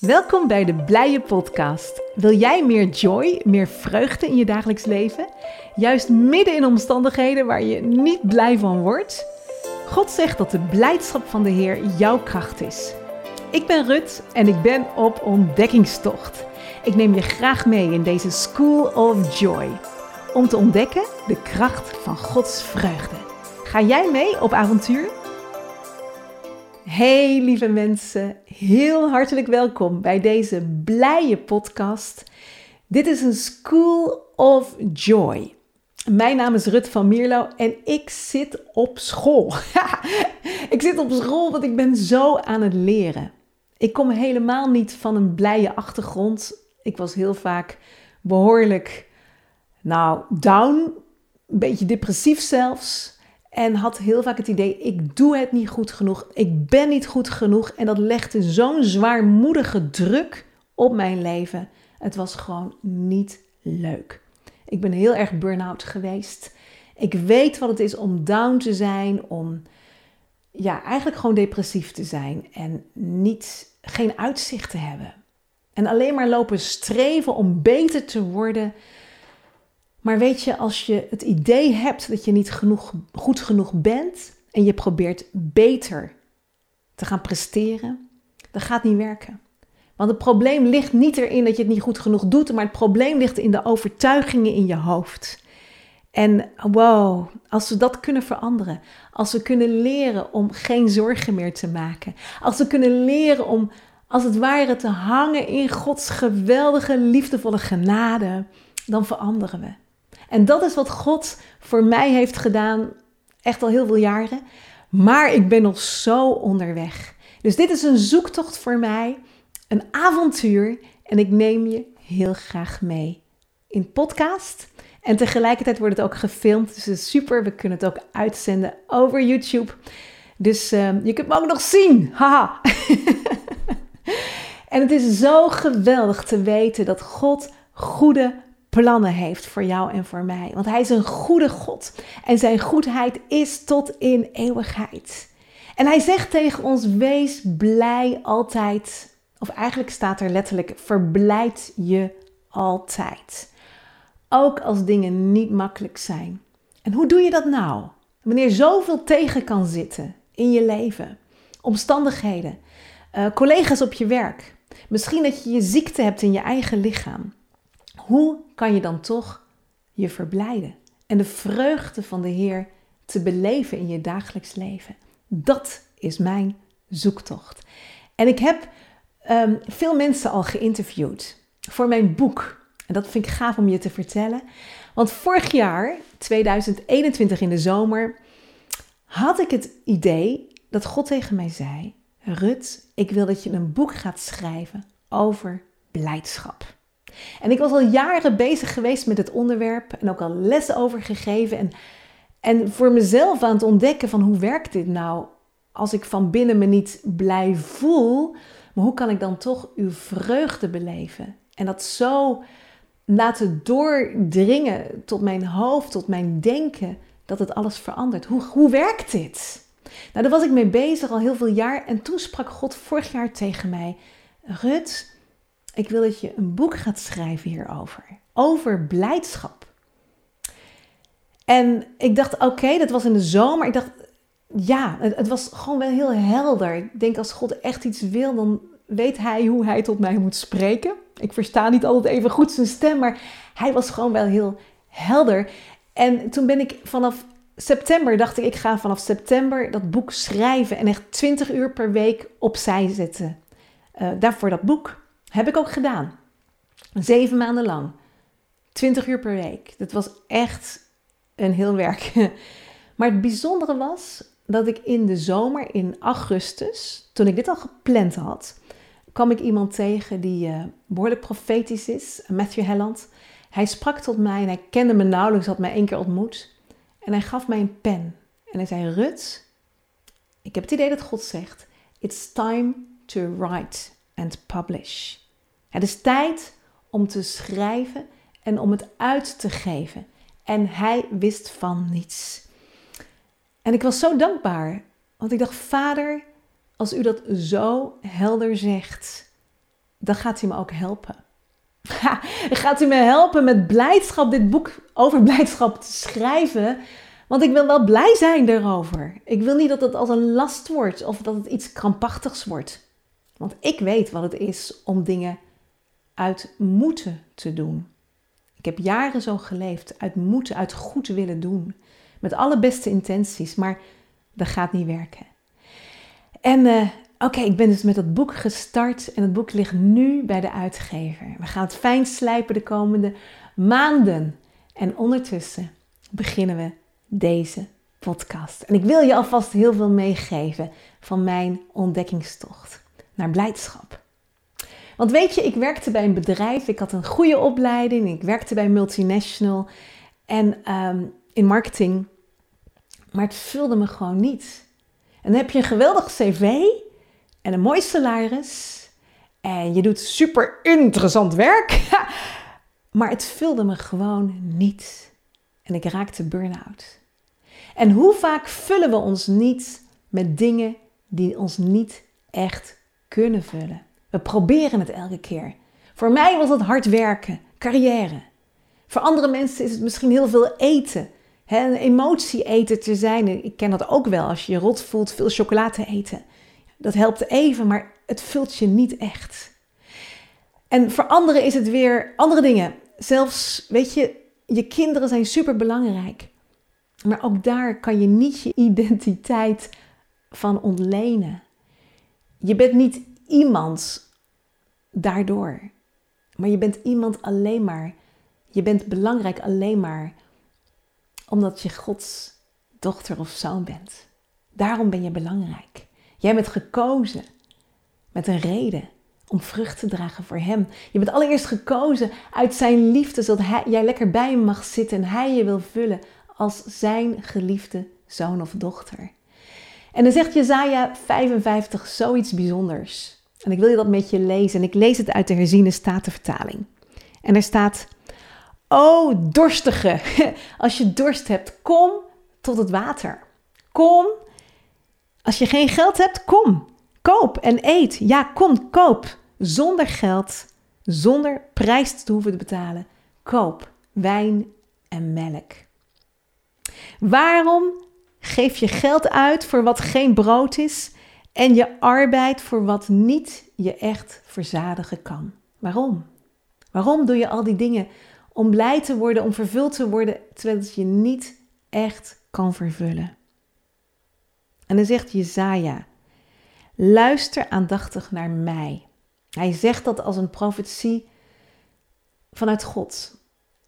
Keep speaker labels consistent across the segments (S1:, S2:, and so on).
S1: Welkom bij de Blije Podcast. Wil jij meer joy, meer vreugde in je dagelijks leven? Juist midden in omstandigheden waar je niet blij van wordt? God zegt dat de blijdschap van de Heer jouw kracht is. Ik ben Rut en ik ben op ontdekkingstocht. Ik neem je graag mee in deze School of Joy. Om te ontdekken de kracht van Gods vreugde. Ga jij mee op avontuur? Hey lieve mensen, heel hartelijk welkom bij deze blije podcast. Dit is een School of Joy. Mijn naam is Rut van Mierlo en ik zit op school. ik zit op school want ik ben zo aan het leren. Ik kom helemaal niet van een blije achtergrond. Ik was heel vaak behoorlijk, nou, down, een beetje depressief zelfs. En had heel vaak het idee, ik doe het niet goed genoeg, ik ben niet goed genoeg. En dat legde zo'n zwaarmoedige druk op mijn leven. Het was gewoon niet leuk. Ik ben heel erg burn-out geweest. Ik weet wat het is om down te zijn, om ja, eigenlijk gewoon depressief te zijn en niet, geen uitzicht te hebben. En alleen maar lopen streven om beter te worden maar weet je, als je het idee hebt dat je niet genoeg, goed genoeg bent en je probeert beter te gaan presteren, dan gaat niet werken. Want het probleem ligt niet erin dat je het niet goed genoeg doet, maar het probleem ligt in de overtuigingen in je hoofd. En wow, als we dat kunnen veranderen, als we kunnen leren om geen zorgen meer te maken, als we kunnen leren om als het ware te hangen in Gods geweldige, liefdevolle genade, dan veranderen we. En dat is wat God voor mij heeft gedaan, echt al heel veel jaren. Maar ik ben nog zo onderweg. Dus dit is een zoektocht voor mij, een avontuur. En ik neem je heel graag mee in podcast. En tegelijkertijd wordt het ook gefilmd. Dus super. We kunnen het ook uitzenden over YouTube. Dus uh, je kunt me ook nog zien. Haha. en het is zo geweldig te weten dat God goede plannen heeft voor jou en voor mij. Want Hij is een goede God en Zijn goedheid is tot in eeuwigheid. En Hij zegt tegen ons: wees blij altijd. Of eigenlijk staat er letterlijk: verblijd je altijd. Ook als dingen niet makkelijk zijn. En hoe doe je dat nou? Wanneer zoveel tegen kan zitten in je leven, omstandigheden, uh, collega's op je werk, misschien dat je je ziekte hebt in je eigen lichaam. Hoe kan je dan toch je verblijden en de vreugde van de Heer te beleven in je dagelijks leven? Dat is mijn zoektocht. En ik heb um, veel mensen al geïnterviewd voor mijn boek. En dat vind ik gaaf om je te vertellen. Want vorig jaar, 2021 in de zomer, had ik het idee dat God tegen mij zei: Rut, ik wil dat je een boek gaat schrijven over blijdschap. En ik was al jaren bezig geweest met het onderwerp en ook al lessen over gegeven. En, en voor mezelf aan het ontdekken van hoe werkt dit nou als ik van binnen me niet blij voel. Maar hoe kan ik dan toch uw vreugde beleven? En dat zo laten doordringen tot mijn hoofd, tot mijn denken, dat het alles verandert. Hoe, hoe werkt dit? Nou, daar was ik mee bezig al heel veel jaar. En toen sprak God vorig jaar tegen mij: Rut, ik wil dat je een boek gaat schrijven hierover. Over blijdschap. En ik dacht, oké, dat was in de zomer. Ik dacht, ja, het, was gewoon wel heel helder. Ik denk, als God echt iets wil, dan weet hij hoe hij tot mij moet spreken. Ik versta niet altijd even goed zijn stem, maar hij was gewoon wel heel helder. En toen ben ik vanaf september, dacht ik, ik ga vanaf september dat boek schrijven en echt 20 uur per week opzij zetten. Uh, daarvoor dat boek. Heb ik ook gedaan. Zeven maanden lang. 20 uur per week. Dat was echt een heel werk. Maar het bijzondere was dat ik in de zomer, in augustus, toen ik dit al gepland had, kwam ik iemand tegen die uh, behoorlijk profetisch is, Matthew Helland. Hij sprak tot mij en hij kende me nauwelijks, had mij één keer ontmoet. En hij gaf mij een pen. En hij zei: Rut, ik heb het idee dat God zegt: It's time to write and publish. Het is tijd om te schrijven en om het uit te geven. En hij wist van niets. En ik was zo dankbaar, want ik dacht, Vader, als u dat zo helder zegt, dan gaat hij me ook helpen. gaat hij me helpen met blijdschap dit boek over blijdschap te schrijven? Want ik wil wel blij zijn daarover. Ik wil niet dat het als een last wordt of dat het iets krampachtigs wordt. Want ik weet wat het is om dingen uit moeten te doen. Ik heb jaren zo geleefd, uit moeten, uit goed willen doen. Met alle beste intenties, maar dat gaat niet werken. En uh, oké, ik ben dus met dat boek gestart en het boek ligt nu bij de uitgever. We gaan het fijn slijpen de komende maanden. En ondertussen beginnen we deze podcast. En ik wil je alvast heel veel meegeven van mijn ontdekkingstocht naar blijdschap. Want weet je, ik werkte bij een bedrijf, ik had een goede opleiding, ik werkte bij multinational en um, in marketing, maar het vulde me gewoon niet. En dan heb je een geweldig cv en een mooi salaris en je doet super interessant werk, maar het vulde me gewoon niet. En ik raakte burn-out. En hoe vaak vullen we ons niet met dingen die ons niet echt kunnen vullen? We proberen het elke keer. Voor mij was het hard werken, carrière. Voor andere mensen is het misschien heel veel eten. Hè, een emotie eten te zijn. Ik ken dat ook wel als je je rot voelt, veel chocolade eten. Dat helpt even, maar het vult je niet echt. En voor anderen is het weer andere dingen. Zelfs, weet je, je kinderen zijn super belangrijk. Maar ook daar kan je niet je identiteit van ontlenen. Je bent niet iemand daardoor. Maar je bent iemand alleen maar. Je bent belangrijk alleen maar omdat je Gods dochter of zoon bent. Daarom ben je belangrijk. Jij bent gekozen met een reden om vrucht te dragen voor Hem. Je bent allereerst gekozen uit Zijn liefde, zodat hij, jij lekker bij Hem mag zitten en Hij je wil vullen als Zijn geliefde zoon of dochter. En dan zegt Jezaja 55 zoiets bijzonders. En ik wil je dat met je lezen. En ik lees het uit de herziene statenvertaling. En er staat: O dorstige, als je dorst hebt, kom tot het water. Kom. Als je geen geld hebt, kom. Koop en eet. Ja, kom, koop. Zonder geld, zonder prijs te hoeven te betalen. Koop wijn en melk. Waarom geef je geld uit voor wat geen brood is en je arbeid voor wat niet je echt verzadigen kan. Waarom? Waarom doe je al die dingen om blij te worden, om vervuld te worden, terwijl het je niet echt kan vervullen? En dan zegt Jezaja, luister aandachtig naar mij. Hij zegt dat als een profetie vanuit God.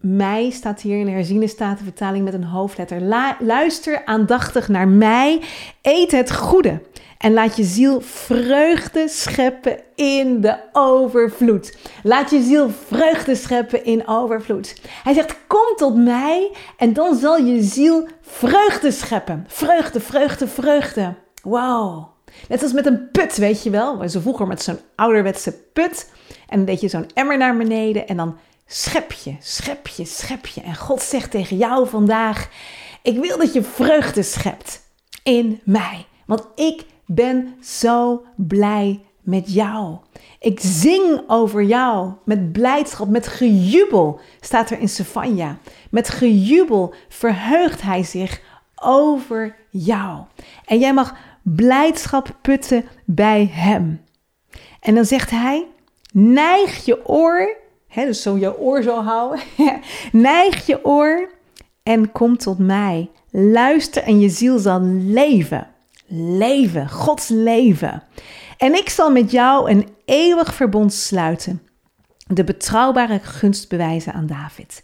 S1: Mij staat hier in de herziene statenvertaling met een hoofdletter. luister aandachtig naar mij, eet het goede en laat je ziel vreugde scheppen in de overvloed. Laat je ziel vreugde scheppen in overvloed. Hij zegt: Kom tot mij en dan zal je ziel vreugde scheppen. Vreugde, vreugde, vreugde. Wow. Net als met een put, weet je wel. Zo vroeger met zo'n ouderwetse put. En dan deed je zo'n emmer naar beneden en dan schep je, schep je, schep je. En God zegt tegen jou vandaag: Ik wil dat je vreugde schept in mij. Want ik ben zo blij met jou. Ik zing over jou met blijdschap, met gejubel, staat er in Sefania. Met gejubel verheugt hij zich over jou. En jij mag blijdschap putten bij hem. En dan zegt hij: neig je oor, dus zo je oor zo houden, neig je oor en kom tot mij. Luister en je ziel zal leven leven, Gods leven. En ik zal met jou een eeuwig verbond sluiten. De betrouwbare gunst bewijzen aan David.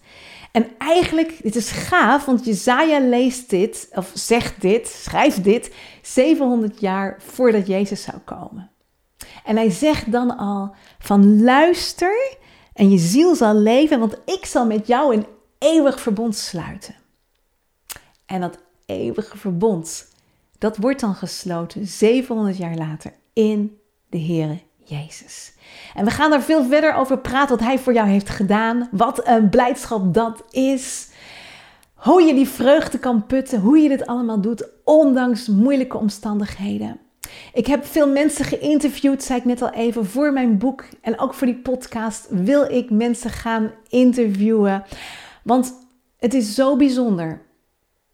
S1: En eigenlijk, dit is gaaf, want Jezaja leest dit, of zegt dit, schrijft dit, 700 jaar voordat Jezus zou komen. En hij zegt dan al van luister en je ziel zal leven, want ik zal met jou een eeuwig verbond sluiten. En dat eeuwige verbond, dat wordt dan gesloten 700 jaar later in de Heere Jezus. En we gaan daar veel verder over praten wat Hij voor jou heeft gedaan. Wat een blijdschap dat is. Hoe je die vreugde kan putten. Hoe je dit allemaal doet, ondanks moeilijke omstandigheden. Ik heb veel mensen geïnterviewd, zei ik net al even, voor mijn boek. En ook voor die podcast wil ik mensen gaan interviewen. Want het is zo bijzonder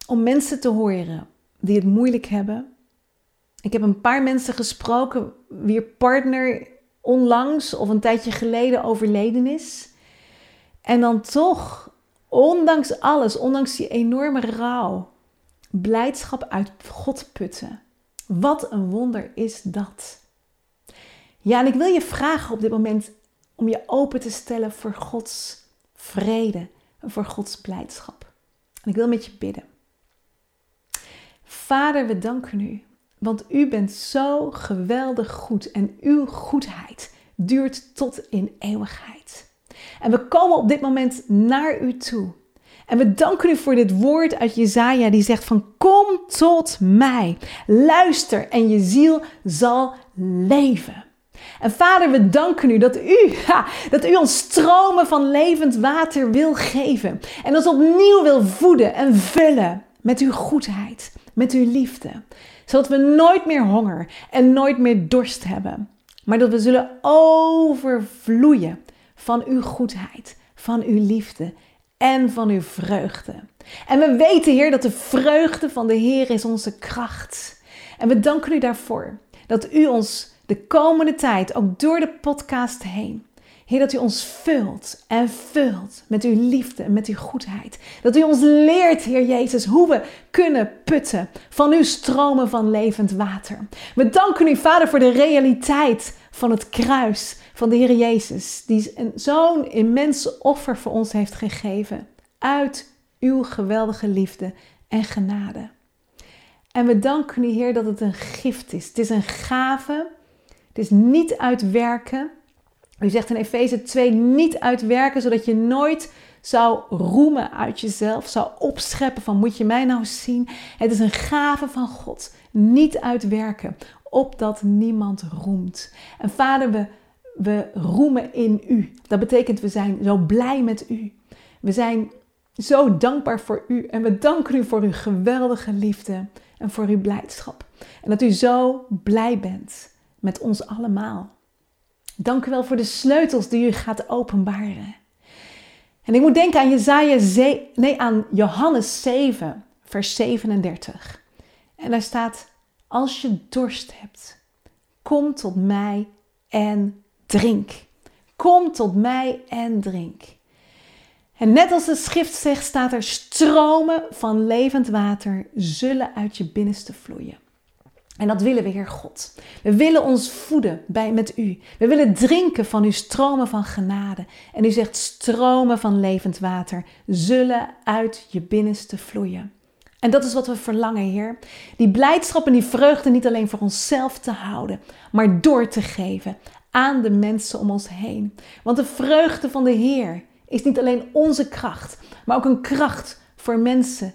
S1: om mensen te horen die het moeilijk hebben. Ik heb een paar mensen gesproken wie partner onlangs of een tijdje geleden overleden is. En dan toch, ondanks alles, ondanks die enorme rouw, blijdschap uit God putten. Wat een wonder is dat. Ja, en ik wil je vragen op dit moment om je open te stellen voor Gods vrede en voor Gods blijdschap. En ik wil met je bidden. Vader, we danken u, want u bent zo geweldig goed en uw goedheid duurt tot in eeuwigheid. En we komen op dit moment naar u toe. En we danken u voor dit woord uit Jezaja die zegt van kom tot mij. Luister en je ziel zal leven. En vader, we danken u dat u, dat u ons stromen van levend water wil geven. En ons opnieuw wil voeden en vullen met uw goedheid, met uw liefde. Zodat we nooit meer honger en nooit meer dorst hebben. Maar dat we zullen overvloeien van uw goedheid, van uw liefde en van uw vreugde. En we weten, Heer, dat de vreugde van de Heer is onze kracht. En we danken u daarvoor dat u ons de komende tijd, ook door de podcast heen, Heer, dat u ons vult en vult met uw liefde en met uw goedheid. Dat u ons leert, Heer Jezus, hoe we kunnen putten van uw stromen van levend water. We danken u, Vader, voor de realiteit van het kruis van de Heer Jezus, die zo'n immense offer voor ons heeft gegeven uit uw geweldige liefde en genade. En we danken u, Heer, dat het een gift is. Het is een gave. Het is niet uitwerken. U zegt in Efeze 2 niet uitwerken, zodat je nooit zou roemen uit jezelf, zou opscheppen van moet je mij nou zien? Het is een gave van God, niet uitwerken, opdat niemand roemt. En Vader, we, we roemen in U. Dat betekent we zijn zo blij met U. We zijn zo dankbaar voor U en we danken U voor uw geweldige liefde en voor uw blijdschap. En dat U zo blij bent met ons allemaal. Dank u wel voor de sleutels die u gaat openbaren. En ik moet denken aan nee, aan Johannes 7, vers 37. En daar staat: Als je dorst hebt, kom tot mij en drink. Kom tot mij en drink. En net als de schrift zegt, staat er stromen van levend water zullen uit je binnenste vloeien. En dat willen we, Heer God. We willen ons voeden bij, met U. We willen drinken van uw stromen van genade. En u zegt stromen van levend water zullen uit je binnenste vloeien. En dat is wat we verlangen, Heer. Die blijdschap en die vreugde niet alleen voor onszelf te houden, maar door te geven aan de mensen om ons heen. Want de vreugde van de Heer is niet alleen onze kracht, maar ook een kracht voor mensen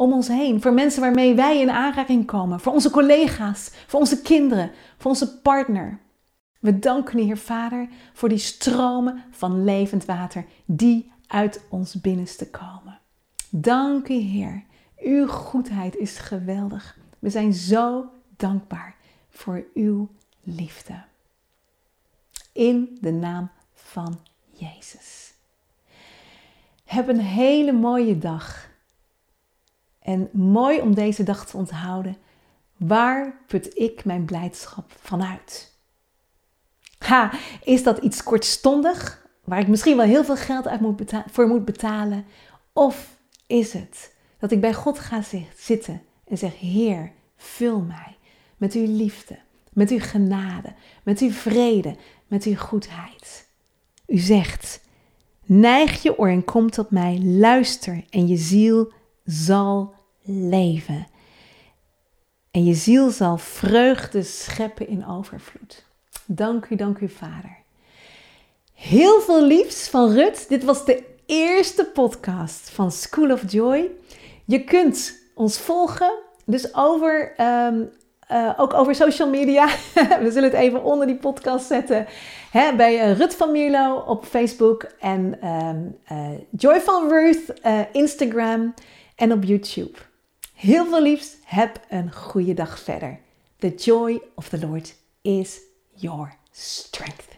S1: om ons heen. Voor mensen waarmee wij in aanraking komen. Voor onze collega's, voor onze kinderen, voor onze partner. We danken u, Heer Vader, voor die stromen van levend water die uit ons binnenste komen. Dank u, Heer. Uw goedheid is geweldig. We zijn zo dankbaar voor uw liefde. In de naam van Jezus. Heb een hele mooie dag. En mooi om deze dag te onthouden. Waar put ik mijn blijdschap vanuit? Ha, is dat iets kortstondig, waar ik misschien wel heel veel geld uit moet voor moet betalen? Of is het dat ik bij God ga zitten en zeg: Heer, vul mij met uw liefde, met uw genade, met uw vrede, met uw goedheid? U zegt: Neig je oor en kom tot mij, luister en je ziel zal leven. En je ziel zal vreugde scheppen in overvloed. Dank u, dank u, Vader. Heel veel liefs van Rut. Dit was de eerste podcast van School of Joy. Je kunt ons volgen, dus over, ehm, eh, ook over social media. We zullen het even onder die podcast zetten. Hè, bij uh, Rut van Mierlo op Facebook en um, uh, Joy van Ruth Instagram en op YouTube. Heel veel liefs. Heb een goede dag verder. The joy of the Lord is your strength.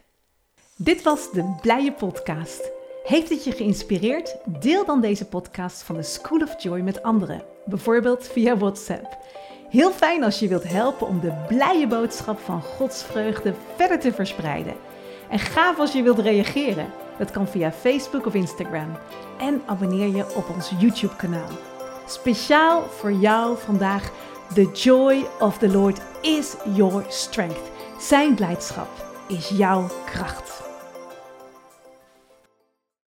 S1: Dit was de Blije Podcast. Heeft het je geïnspireerd? Deel dan deze podcast van de School of Joy met anderen, bijvoorbeeld via WhatsApp. Heel fijn als je wilt helpen om de blije boodschap van Gods vreugde verder te verspreiden. En gaaf als je wilt reageren. Dat kan via Facebook of Instagram. En abonneer je op ons YouTube-kanaal. Speciaal voor jou vandaag: The joy of the Lord is your strength. Zijn blijdschap is jouw kracht.